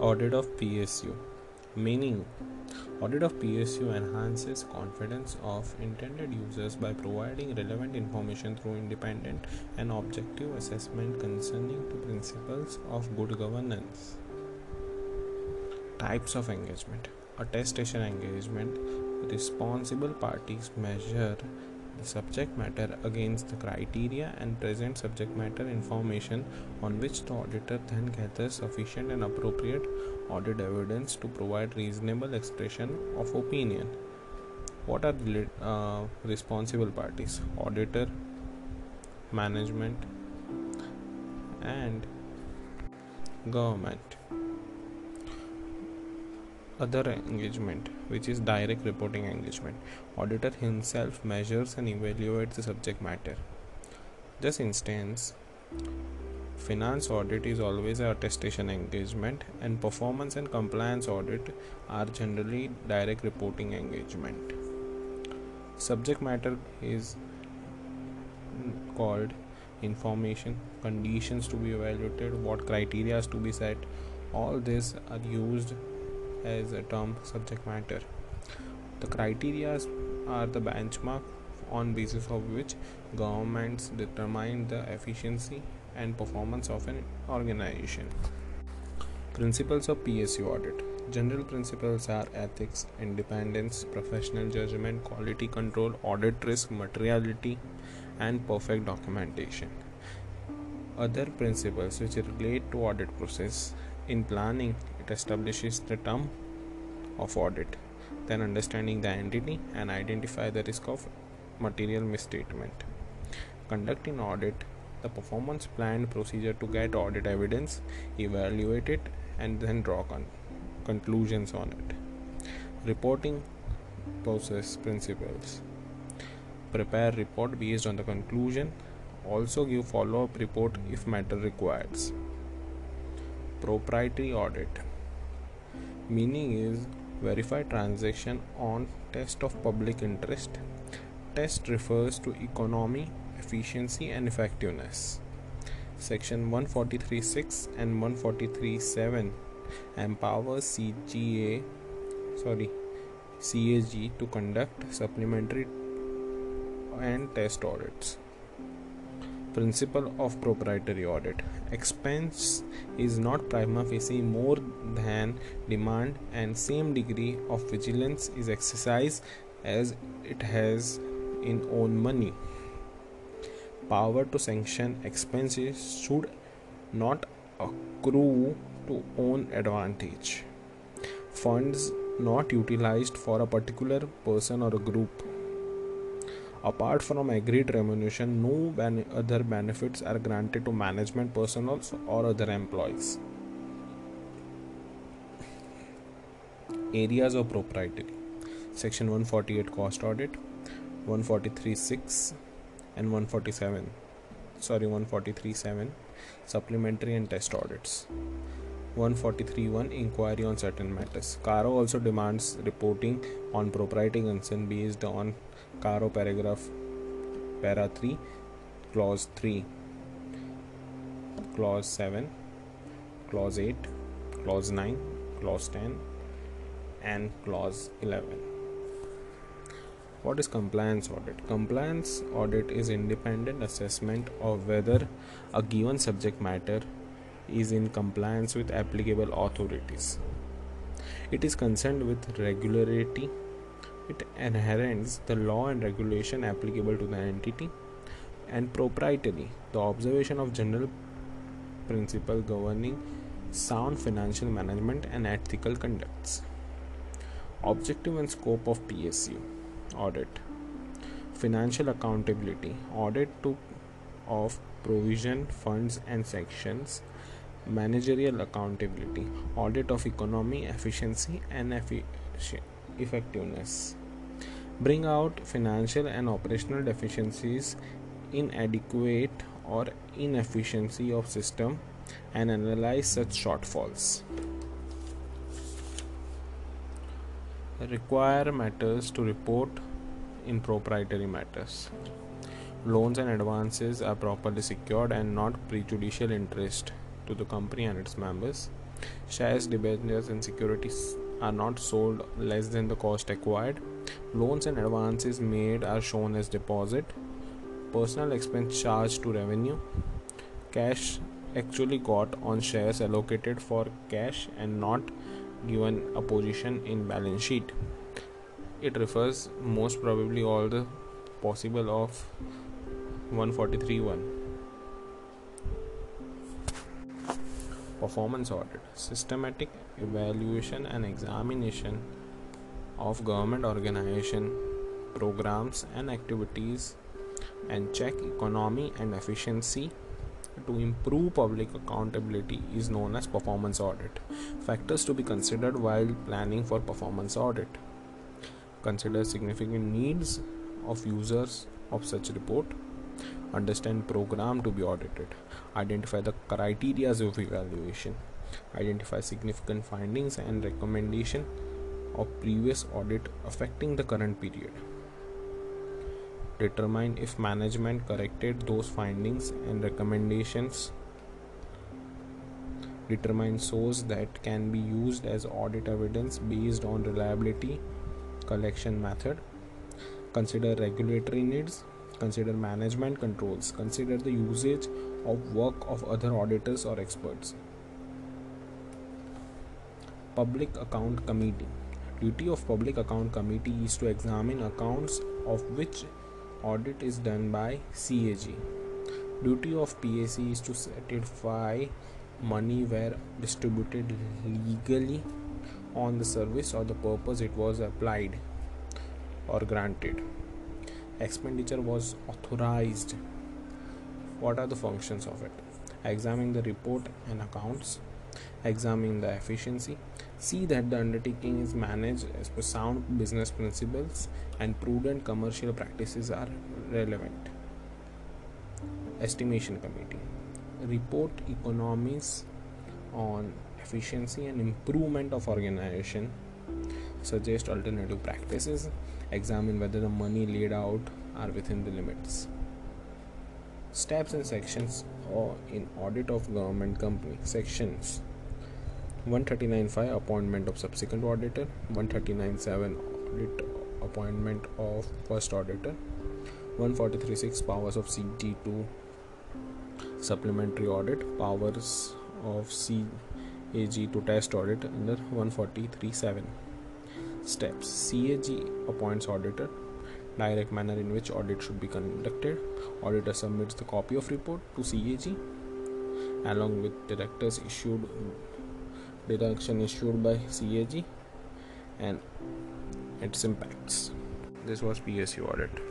Audit of PSU meaning Audit of PSU enhances confidence of intended users by providing relevant information through independent and objective assessment concerning the principles of good governance. Types of engagement Attestation engagement responsible parties measure the subject matter against the criteria and present subject matter information on which the auditor then gathers sufficient and appropriate audit evidence to provide reasonable expression of opinion. What are the uh, responsible parties? Auditor, management, and government other engagement which is direct reporting engagement. Auditor himself measures and evaluates the subject matter. This instance finance audit is always a attestation engagement and performance and compliance audit are generally direct reporting engagement. Subject matter is called information conditions to be evaluated what criteria to be set. All these are used as a term subject matter. The criteria are the benchmark on basis of which governments determine the efficiency and performance of an organization. Principles of PSU audit. General principles are ethics, independence, professional judgment, quality control, audit risk, materiality, and perfect documentation. Other principles which relate to audit process in planning it establishes the term of audit, then understanding the entity and identify the risk of material misstatement. Conducting audit, the performance planned procedure to get audit evidence, evaluate it, and then draw con- conclusions on it. Reporting process principles. Prepare report based on the conclusion. Also give follow up report if matter requires. Proprietary audit. Meaning is verify transaction on test of public interest. Test refers to economy efficiency and effectiveness. Section 143.6 and 143.7 empowers CGA sorry CAG to conduct supplementary and test audits principle of proprietary audit. Expense is not prima facie more than demand and same degree of vigilance is exercised as it has in own money. Power to sanction expenses should not accrue to own advantage. Funds not utilized for a particular person or a group Apart from agreed remuneration, no ben- other benefits are granted to management personnel or other employees. Areas of proprietary Section 148 Cost Audit, 143.6 and 147 sorry 143.7 supplementary and test audits 143.1 inquiry on certain matters. CARO also demands reporting on proprietary concern based on CARO paragraph para 3 clause 3 clause 7 clause 8 clause 9 clause 10 and clause 11 what is compliance audit? Compliance audit is independent assessment of whether a given subject matter is in compliance with applicable authorities. It is concerned with regularity. It inherits the law and regulation applicable to the entity and proprietary, the observation of general principle governing sound financial management and ethical conducts. Objective and scope of PSU audit. Financial accountability. Audit to of provision funds and sections managerial accountability audit of economy efficiency and effectiveness. Bring out financial and operational deficiencies, inadequate or inefficiency of system and analyze such shortfalls. Require matters to report in proprietary matters. Loans and advances are properly secured and not prejudicial interest to the company and its members. Shares, debentures, and securities are not sold less than the cost acquired. Loans and advances made are shown as deposit. Personal expense charged to revenue. Cash actually got on shares allocated for cash and not given a position in balance sheet. It refers most probably all the possible of 143.1. Performance audit systematic evaluation and examination of government organization programs and activities and check economy and efficiency to improve public accountability is known as performance audit. Factors to be considered while planning for performance audit. Consider significant needs of users of such report. Understand program to be audited. Identify the criteria of evaluation. Identify significant findings and recommendation of previous audit affecting the current period determine if management corrected those findings and recommendations determine source that can be used as audit evidence based on reliability collection method consider regulatory needs consider management controls consider the usage of work of other auditors or experts public account committee duty of public account committee is to examine accounts of which audit is done by CAG. Duty of PAC is to certify money were distributed legally on the service or the purpose it was applied or granted. Expenditure was authorized. What are the functions of it? Examine the report and accounts, examine the efficiency, see that the undertaking is managed as per sound business principles and prudent commercial practices are relevant. Estimation Committee report economies on efficiency and improvement of organization, suggest alternative practices, examine whether the money laid out are within the limits. Steps and sections or in audit of government company. Sections. 139.5 appointment of subsequent auditor. 139.7 audit appointment of first auditor. 143.6 powers of CG2 supplementary audit. Powers of CAG to test audit under 143.7 steps CAG appoints auditor direct manner in which audit should be conducted auditor submits the copy of report to CAG along with directors issued direction issued by CAG and its impacts. This was PSU audit.